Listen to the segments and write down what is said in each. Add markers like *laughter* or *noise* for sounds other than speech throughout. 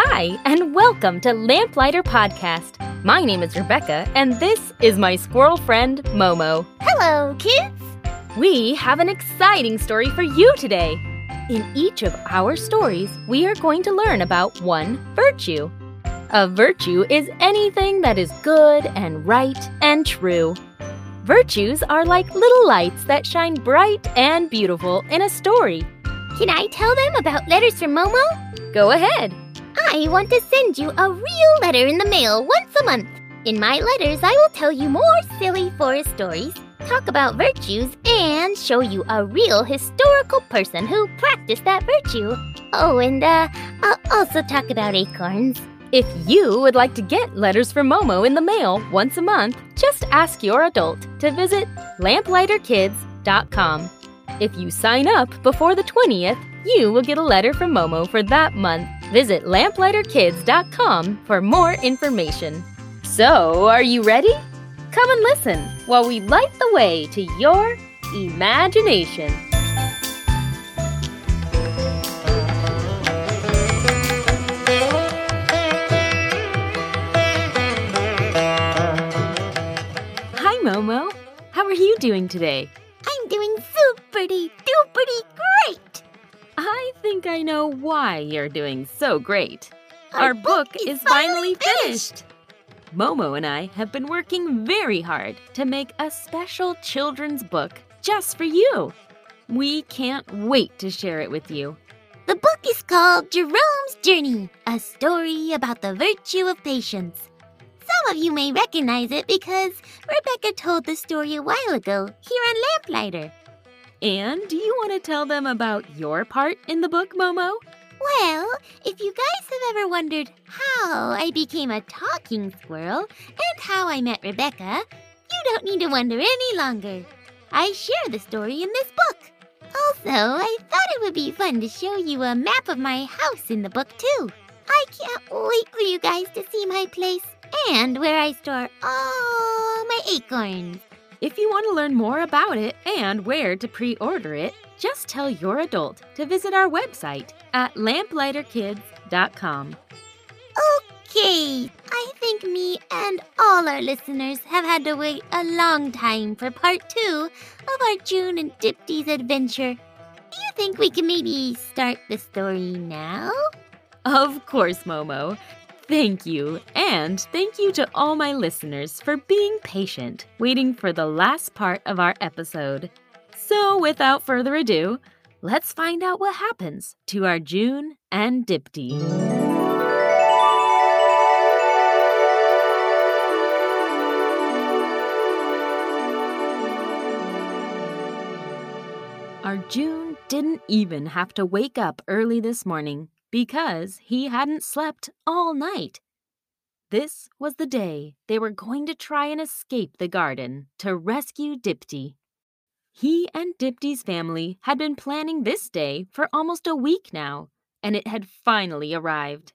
Hi, and welcome to Lamplighter Podcast. My name is Rebecca, and this is my squirrel friend, Momo. Hello, kids! We have an exciting story for you today. In each of our stories, we are going to learn about one virtue. A virtue is anything that is good and right and true. Virtues are like little lights that shine bright and beautiful in a story. Can I tell them about letters from Momo? Go ahead. I want to send you a real letter in the mail once a month. In my letters, I will tell you more silly forest stories, talk about virtues, and show you a real historical person who practiced that virtue. Oh, and uh, I'll also talk about acorns. If you would like to get letters from Momo in the mail once a month, just ask your adult to visit lamplighterkids.com. If you sign up before the 20th, you will get a letter from Momo for that month. Visit lamplighterkids.com for more information. So, are you ready? Come and listen while we light the way to your imagination. Hi, Momo. How are you doing today? I'm doing superty duperty great. I think I know why you're doing so great. Our book is finally finished. Momo and I have been working very hard to make a special children's book just for you. We can't wait to share it with you. The book is called Jerome's Journey, a story about the virtue of patience. Some of you may recognize it because Rebecca told the story a while ago here on Lamplighter. And do you want to tell them about your part in the book, Momo? Well, if you guys have ever wondered how I became a talking squirrel and how I met Rebecca, you don't need to wonder any longer. I share the story in this book. Also, I thought it would be fun to show you a map of my house in the book, too. I can't wait for you guys to see my place and where I store all my acorns. If you want to learn more about it and where to pre order it, just tell your adult to visit our website at lamplighterkids.com. Okay, I think me and all our listeners have had to wait a long time for part two of Arjun and Dipti's adventure. Do you think we can maybe start the story now? Of course, Momo. Thank you, and thank you to all my listeners for being patient, waiting for the last part of our episode. So, without further ado, let's find out what happens to Arjun and Dipti. Our June didn't even have to wake up early this morning because he hadn't slept all night. This was the day they were going to try and escape the garden to rescue Dipti. He and Dipti's family had been planning this day for almost a week now, and it had finally arrived.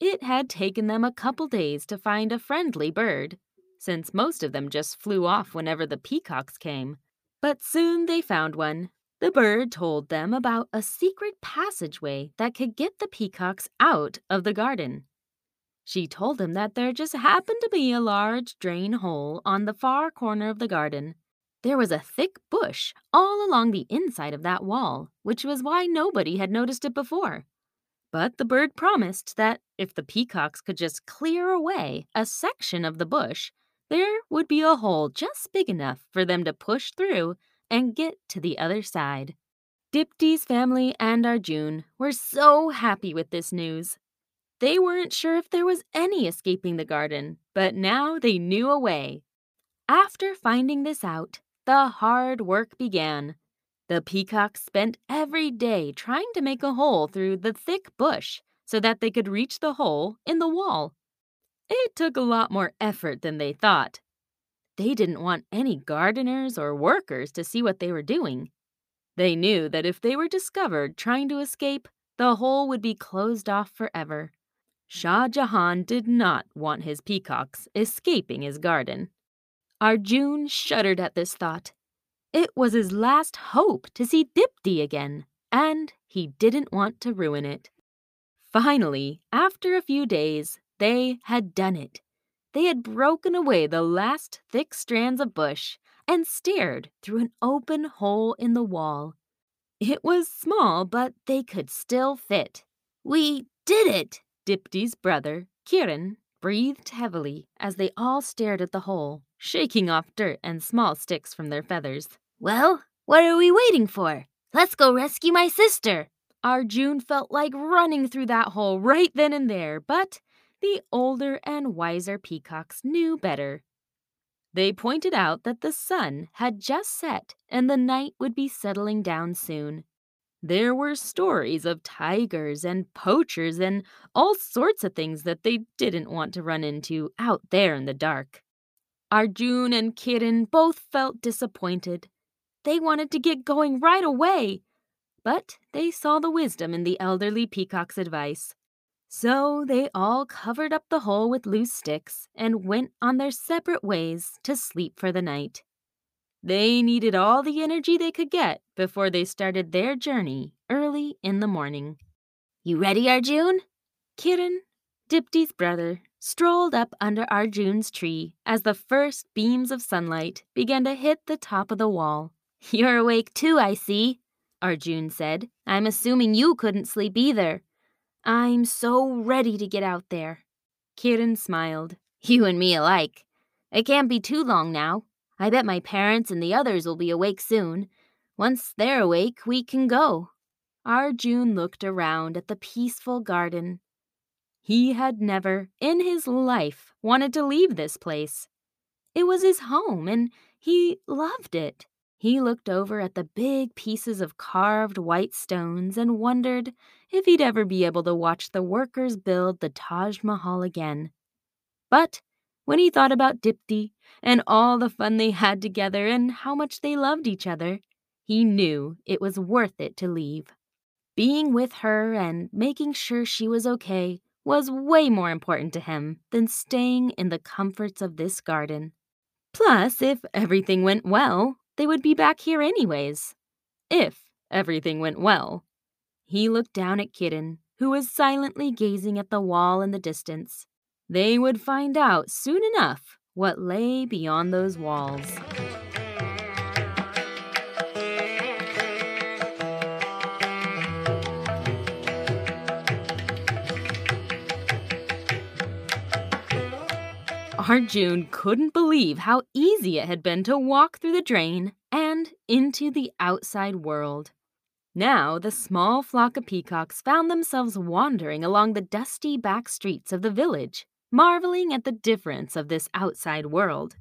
It had taken them a couple days to find a friendly bird, since most of them just flew off whenever the peacocks came. But soon they found one the bird told them about a secret passageway that could get the peacocks out of the garden. She told them that there just happened to be a large drain hole on the far corner of the garden. There was a thick bush all along the inside of that wall, which was why nobody had noticed it before. But the bird promised that if the peacocks could just clear away a section of the bush, there would be a hole just big enough for them to push through and get to the other side. Dipti's family and Arjun were so happy with this news. They weren't sure if there was any escaping the garden, but now they knew a way. After finding this out, the hard work began. The peacocks spent every day trying to make a hole through the thick bush so that they could reach the hole in the wall. It took a lot more effort than they thought, they didn't want any gardeners or workers to see what they were doing. They knew that if they were discovered trying to escape, the hole would be closed off forever. Shah Jahan did not want his peacocks escaping his garden. Arjun shuddered at this thought. It was his last hope to see Dipti again, and he didn't want to ruin it. Finally, after a few days, they had done it. They had broken away the last thick strands of bush and stared through an open hole in the wall. It was small, but they could still fit. We did it! Dipti's brother, Kiran, breathed heavily as they all stared at the hole, shaking off dirt and small sticks from their feathers. Well, what are we waiting for? Let's go rescue my sister. Arjun felt like running through that hole right then and there, but the older and wiser peacocks knew better. They pointed out that the sun had just set and the night would be settling down soon. There were stories of tigers and poachers and all sorts of things that they didn't want to run into out there in the dark. Arjun and Kiran both felt disappointed. They wanted to get going right away, but they saw the wisdom in the elderly peacock's advice. So they all covered up the hole with loose sticks and went on their separate ways to sleep for the night. They needed all the energy they could get before they started their journey early in the morning. You ready, Arjun? Kiran, Dipti's brother, strolled up under Arjun's tree as the first beams of sunlight began to hit the top of the wall. You're awake too, I see, Arjun said. I'm assuming you couldn't sleep either. I'm so ready to get out there. Kiran smiled. *laughs* You and me alike. It can't be too long now. I bet my parents and the others will be awake soon. Once they're awake, we can go. Arjun looked around at the peaceful garden. He had never, in his life, wanted to leave this place. It was his home, and he loved it. He looked over at the big pieces of carved white stones and wondered if he'd ever be able to watch the workers build the Taj Mahal again. But when he thought about Dipti and all the fun they had together and how much they loved each other, he knew it was worth it to leave. Being with her and making sure she was okay was way more important to him than staying in the comforts of this garden. Plus, if everything went well, they would be back here anyways. If everything went well. He looked down at Kiran, who was silently gazing at the wall in the distance. They would find out soon enough what lay beyond those walls. Arjun couldn't believe how easy it had been to walk through the drain and into the outside world. Now, the small flock of peacocks found themselves wandering along the dusty back streets of the village, marveling at the difference of this outside world.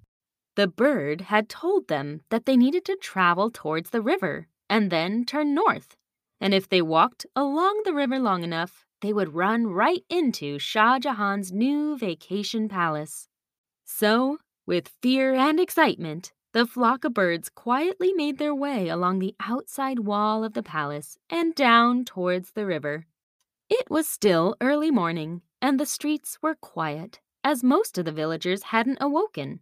The bird had told them that they needed to travel towards the river and then turn north. And if they walked along the river long enough, they would run right into Shah Jahan's new vacation palace. So, with fear and excitement, the flock of birds quietly made their way along the outside wall of the palace and down towards the river. It was still early morning, and the streets were quiet, as most of the villagers hadn't awoken.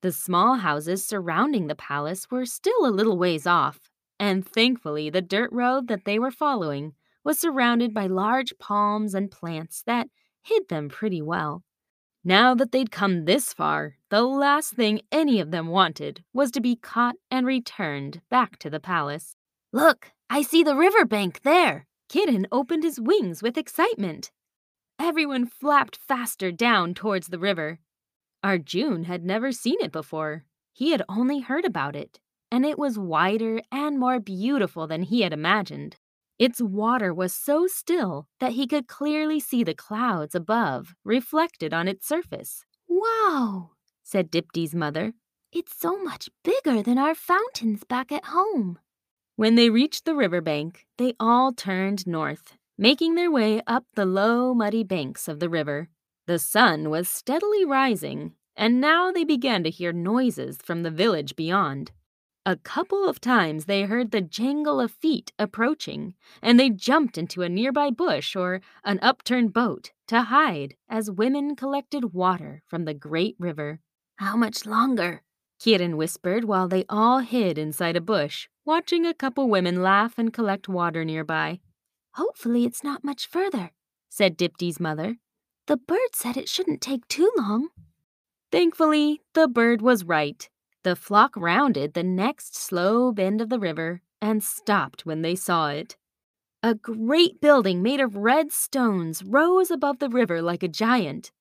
The small houses surrounding the palace were still a little ways off, and thankfully the dirt road that they were following was surrounded by large palms and plants that hid them pretty well. Now that they'd come this far, the last thing any of them wanted was to be caught and returned back to the palace. Look, I see the river bank there. Kiran opened his wings with excitement. Everyone flapped faster down towards the river. Arjun had never seen it before. He had only heard about it, and it was wider and more beautiful than he had imagined. Its water was so still that he could clearly see the clouds above reflected on its surface. Wow, said Dipti's mother. It's so much bigger than our fountains back at home. When they reached the river bank, they all turned north, making their way up the low, muddy banks of the river. The sun was steadily rising, and now they began to hear noises from the village beyond. A couple of times they heard the jangle of feet approaching, and they jumped into a nearby bush or an upturned boat to hide as women collected water from the great river. How much longer? Kiran whispered while they all hid inside a bush, watching a couple women laugh and collect water nearby. Hopefully, it's not much further. said Dipti's mother. The bird said it shouldn't take too long. Thankfully, the bird was right. The flock rounded the next slow bend of the river and stopped when they saw it. A great building made of red stones rose above the river like a giant.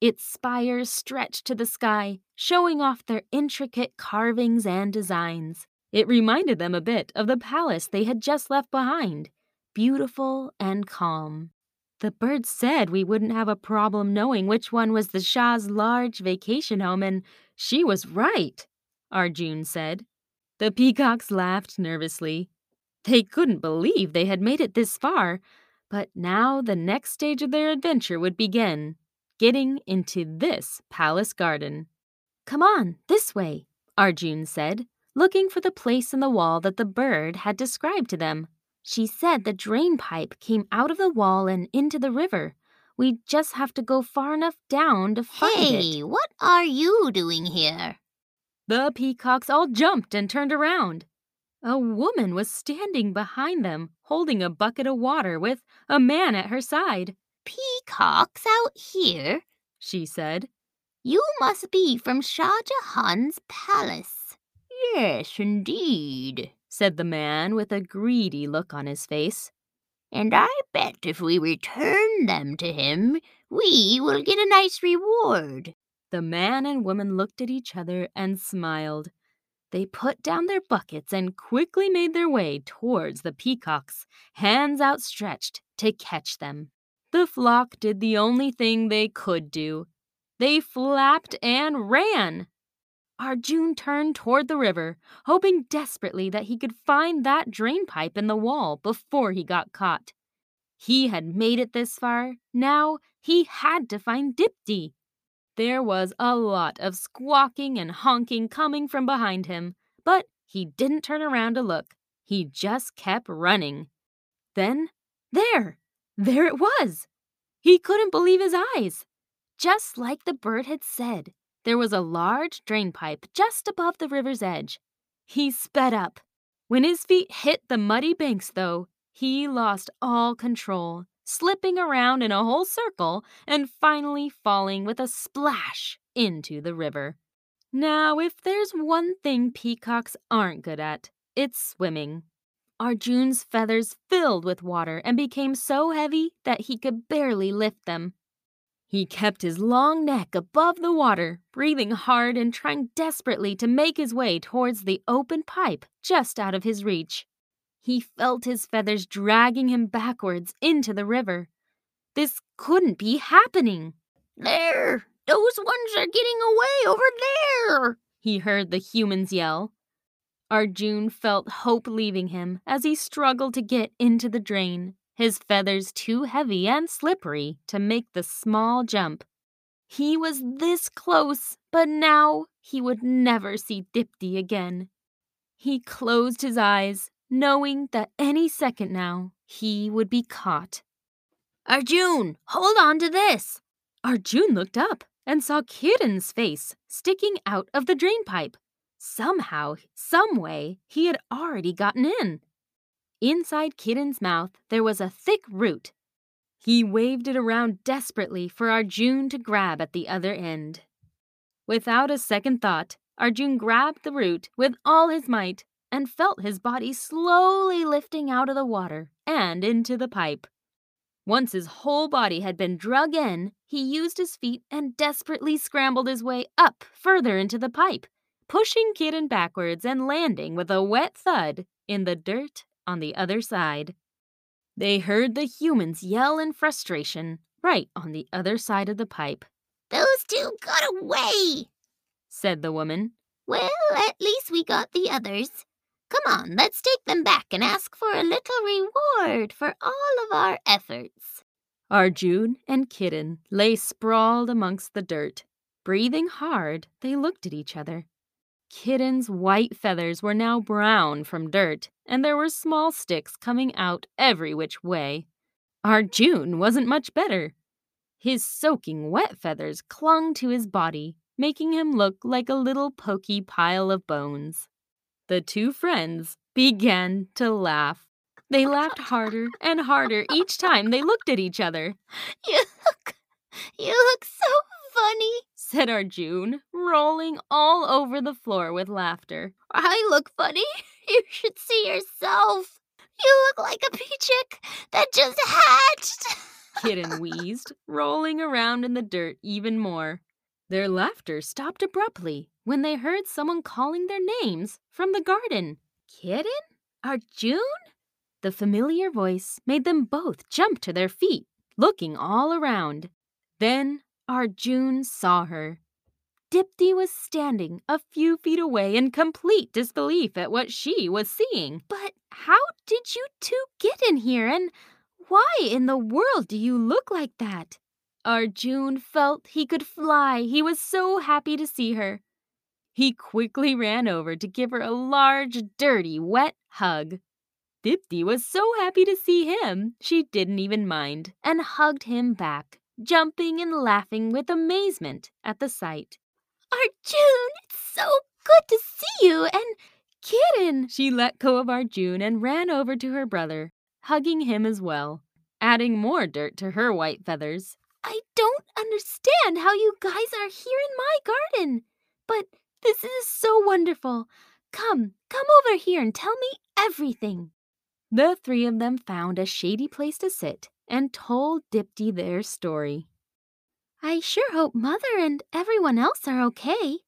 Its spires stretched to the sky, showing off their intricate carvings and designs. It reminded them a bit of the palace they had just left behind, beautiful and calm. The bird said we wouldn't have a problem knowing which one was the Shah's large vacation home, and she was right, Arjun said. The peacocks laughed nervously. They couldn't believe they had made it this far, but now the next stage of their adventure would begin getting into this palace garden. Come on, this way, Arjun said, looking for the place in the wall that the bird had described to them. She said the drain pipe came out of the wall and into the river. We just have to go far enough down to find hey, it. Hey, what are you doing here? The peacocks all jumped and turned around. A woman was standing behind them, holding a bucket of water with a man at her side. Peacocks out here? she said. You must be from Shah Jahan's palace. Yes, indeed, said the man with a greedy look on his face. And I bet if we return them to him, we will get a nice reward. The man and woman looked at each other and smiled. They put down their buckets and quickly made their way towards the peacocks, hands outstretched to catch them. The flock did the only thing they could do. They flapped and ran. Arjun turned toward the river, hoping desperately that he could find that drain pipe in the wall before he got caught. He had made it this far. Now he had to find Dipti. There was a lot of squawking and honking coming from behind him, but he didn't turn around to look. He just kept running. Then, there! There it was! He couldn't believe his eyes. Just like the bird had said, there was a large drain pipe just above the river's edge. He sped up. When his feet hit the muddy banks, though, he lost all control, slipping around in a whole circle and finally falling with a splash into the river. Now, if there's one thing peacocks aren't good at, it's swimming. Arjun's feathers filled with water and became so heavy that he could barely lift them. He kept his long neck above the water, breathing hard and trying desperately to make his way towards the open pipe just out of his reach. He felt his feathers dragging him backwards into the river. This couldn't be happening. There! Those ones are getting away over there! He heard the humans yell. Arjun felt hope leaving him as he struggled to get into the drain, his feathers too heavy and slippery to make the small jump. He was this close, but now he would never see Dipti again. He closed his eyes, knowing that any second now he would be caught. Arjun, hold on to this! Arjun looked up and saw Kiran's face sticking out of the drain pipe. Somehow, someway, he had already gotten in. Inside Kiran's mouth, there was a thick root. He waved it around desperately for Arjun to grab at the other end. Without a second thought, Arjun grabbed the root with all his might and felt his body slowly lifting out of the water and into the pipe. Once his whole body had been drug in, he used his feet and desperately scrambled his way up further into the pipe, pushing Kiran backwards and landing with a wet thud in the dirt on the other side. They heard the humans yell in frustration right on the other side of the pipe. Those two got away, said the woman. Well, at least we got the others. Come on, let's take them back and ask for a little reward for all of our efforts. Arjun and Kiran lay sprawled amongst the dirt. Breathing hard, they looked at each other. Kiran's white feathers were now brown from dirt, and there were small sticks coming out every which way. Arjun wasn't much better. His soaking wet feathers clung to his body, making him look like a little poky pile of bones. The two friends began to laugh. They laughed harder and harder each time they looked at each other. *laughs* You look, you look so funny, said Arjun, rolling all over the floor with laughter. I look funny? *laughs* You should see yourself. You look like a pea chick that just hatched. Kiran wheezed, rolling around in the dirt even more. Their laughter stopped abruptly when they heard someone calling their names from the garden. Kiran? Arjun? The familiar voice made them both jump to their feet, looking all around. Then Arjun saw her. Dipti was standing a few feet away in complete disbelief at what she was seeing. But how did you two get in here, and why in the world do you look like that? Arjun felt he could fly. He was so happy to see her. He quickly ran over to give her a large, dirty, wet hug. Dipti was so happy to see him, she didn't even mind, and hugged him back, jumping and laughing with amazement at the sight. Arjun, it's so good to see you, and Kiran! She let go of Arjun and ran over to her brother, hugging him as well, adding more dirt to her white feathers. I don't understand how you guys are here in my garden, but this is so wonderful. Come, come over here and tell me everything. The three of them found a shady place to sit and told Dipti their story. I sure hope Mother and everyone else are okay,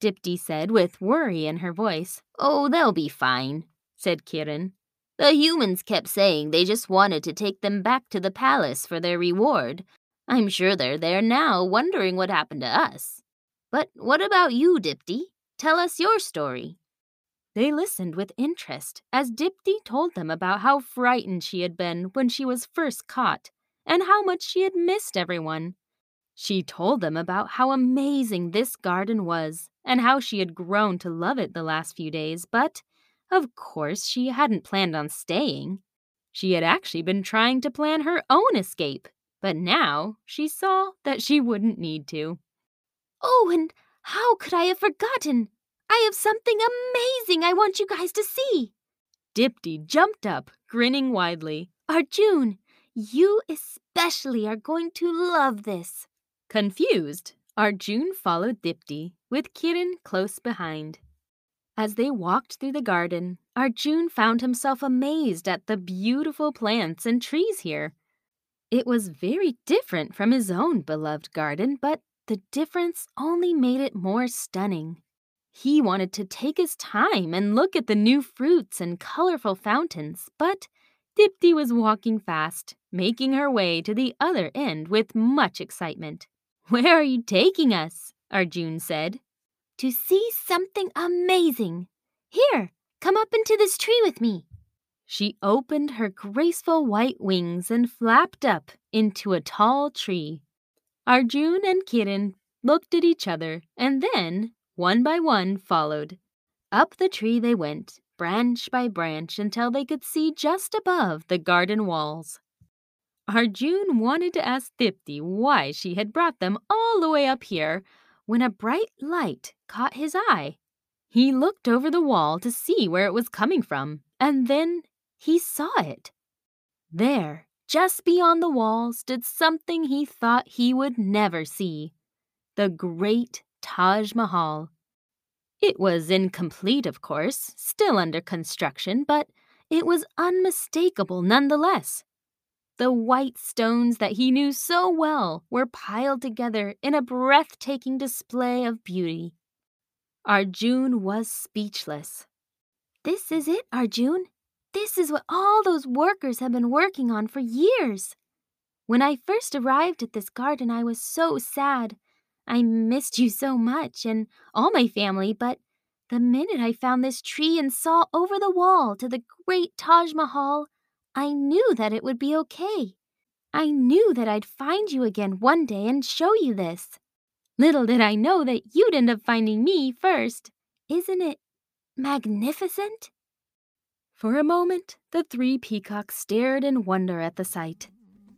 Dipti said with worry in her voice. Oh, they'll be fine, said Kiran. The humans kept saying they just wanted to take them back to the palace for their reward. I'm sure they're there now, wondering what happened to us. But what about you, Dipti? Tell us your story. They listened with interest as Dipti told them about how frightened she had been when she was first caught and how much she had missed everyone. She told them about how amazing this garden was and how she had grown to love it the last few days, but, of course, she hadn't planned on staying. She had actually been trying to plan her own escape, but now she saw that she wouldn't need to. Oh, and how could I have forgotten? I have something amazing I want you guys to see. Dipti jumped up, grinning widely. Arjun, you especially are going to love this. Confused, Arjun followed Dipti, with Kiran close behind. As they walked through the garden, Arjun found himself amazed at the beautiful plants and trees here. It was very different from his own beloved garden, but the difference only made it more stunning. He wanted to take his time and look at the new fruits and colorful fountains, but Dipti was walking fast, making her way to the other end with much excitement. *laughs* Where are you taking us? Arjun said. To see something amazing. Here, come up into this tree with me. She opened her graceful white wings and flapped up into a tall tree. Arjun and Kiran looked at each other and then one by one followed. Up the tree they went, branch by branch, until they could see just above the garden walls. Arjun wanted to ask Dipti why she had brought them all the way up here when a bright light caught his eye. He looked over the wall to see where it was coming from, and then he saw it. There, just beyond the wall, stood something he thought he would never see the great Taj Mahal. It was incomplete, of course, still under construction, but it was unmistakable nonetheless. The white stones that he knew so well were piled together in a breathtaking display of beauty. Arjun was speechless. This is it, Arjun. This is what all those workers have been working on for years. When I first arrived at this garden, I was so sad. I missed you so much and all my family, but the minute I found this tree and saw over the wall to the great Taj Mahal, I knew that it would be okay. I knew that I'd find you again one day and show you this. Little did I know that you'd end up finding me first. Isn't it magnificent? For a moment, the three peacocks stared in wonder at the sight.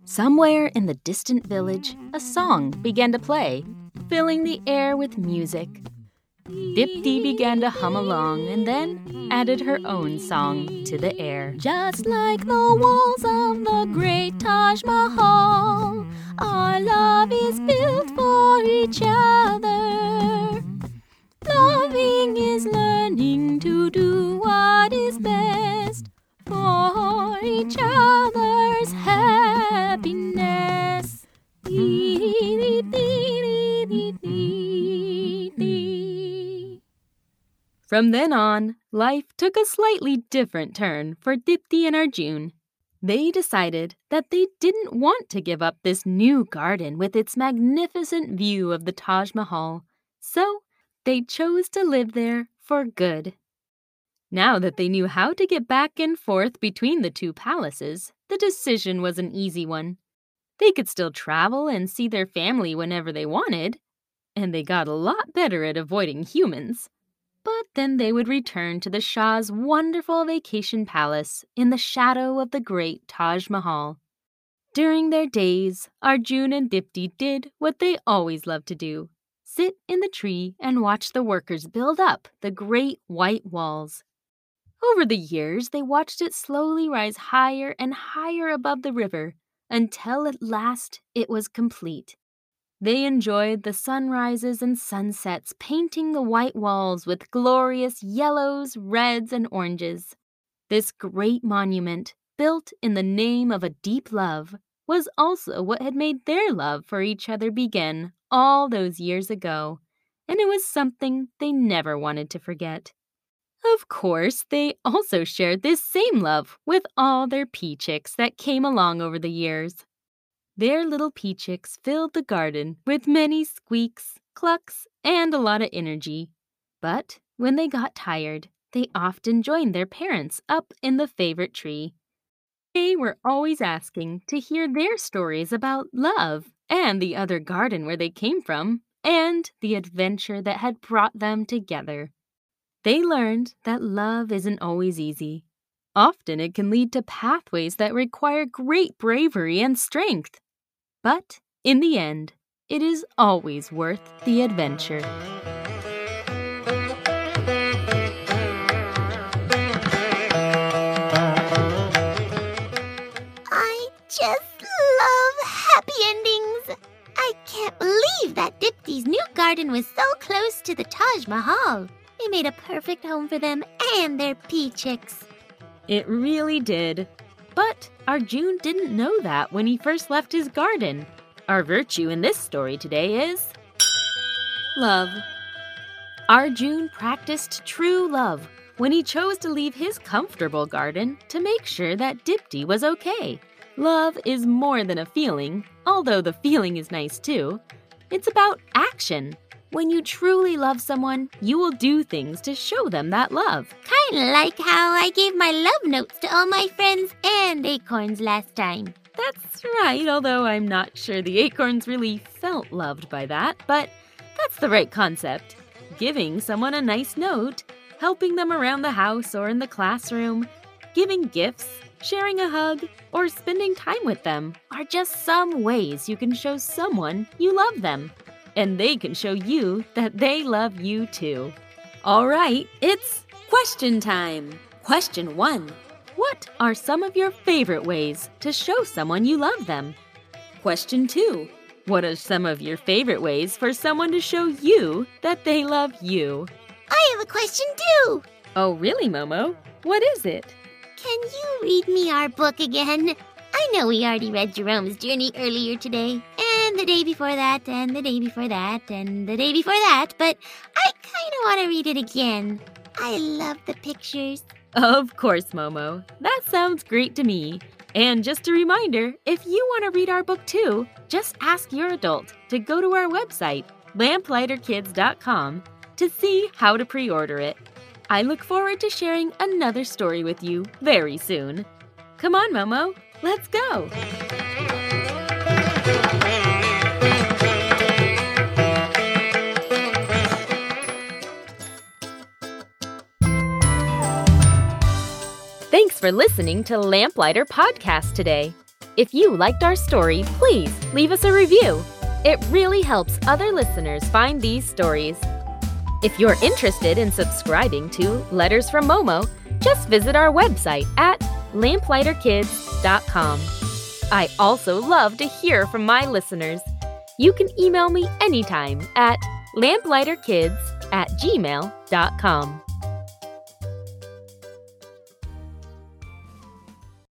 Somewhere in the distant village, a song began to play, filling the air with music. Dipti began to hum along and then added her own song to the air. Just like the walls of the great Taj Mahal, our love is built for each other. Loving is learning to do what is best for each other's happiness. From then on, life took a slightly different turn for Dipti and Arjun. They decided that they didn't want to give up this new garden with its magnificent view of the Taj Mahal, so they chose to live there for good. Now that they knew how to get back and forth between the two palaces, the decision was an easy one. They could still travel and see their family whenever they wanted, and they got a lot better at avoiding humans. But then they would return to the Shah's wonderful vacation palace in the shadow of the great Taj Mahal. During their days, Arjun and Dipti did what they always loved to do sit in the tree and watch the workers build up the great white walls. Over the years, they watched it slowly rise higher and higher above the river until at last it was complete. They enjoyed the sunrises and sunsets, painting the white walls with glorious yellows, reds, and oranges. This great monument, built in the name of a deep love, was also what had made their love for each other begin all those years ago, and it was something they never wanted to forget. Of course, they also shared this same love with all their pea chicks that came along over the years. Their little pea chicks filled the garden with many squeaks, clucks, and a lot of energy. But when they got tired, they often joined their parents up in the favorite tree. They were always asking to hear their stories about love and the other garden where they came from and the adventure that had brought them together. They learned that love isn't always easy. Often it can lead to pathways that require great bravery and strength. But in the end, it is always worth the adventure. I just love happy endings. I can't believe that Dipti's new garden was so close to the Taj Mahal. It made a perfect home for them and their pea chicks. It really did. But Arjun didn't know that when he first left his garden. Our virtue in this story today is love. Arjun practiced true love when he chose to leave his comfortable garden to make sure that Dipti was okay. Love is more than a feeling, although the feeling is nice too. It's about action. When you truly love someone, you will do things to show them that love. Kinda like how I gave my love notes to all my friends and acorns last time. That's right, although I'm not sure the acorns really felt loved by that, but that's the right concept. Giving someone a nice note, helping them around the house or in the classroom, giving gifts, sharing a hug, or spending time with them are just some ways you can show someone you love them and they can show you that they love you too. All right, it's question time. Question one What are some of your favorite ways to show someone you love them? Question two What are some of your favorite ways for someone to show you that they love you? I have a question too. Oh, really, Momo? What is it? Can you read me our book again? I know we already read Jerome's Journey earlier today, and the day before that, and the day before that, and the day before that, but I kind of want to read it again. I love the pictures. Of course, Momo. That sounds great to me. And just a reminder if you want to read our book too, just ask your adult to go to our website, lamplighterkids.com, to see how to pre order it. I look forward to sharing another story with you very soon. Come on, Momo, let's go! Thanks for listening to Lamplighter Podcast today. If you liked our story, please leave us a review. It really helps other listeners find these stories. If you're interested in subscribing to Letters from Momo, just visit our website at lamplighterkids.com. I also love to hear from my listeners. You can email me anytime at lamplighterkids at gmail.com.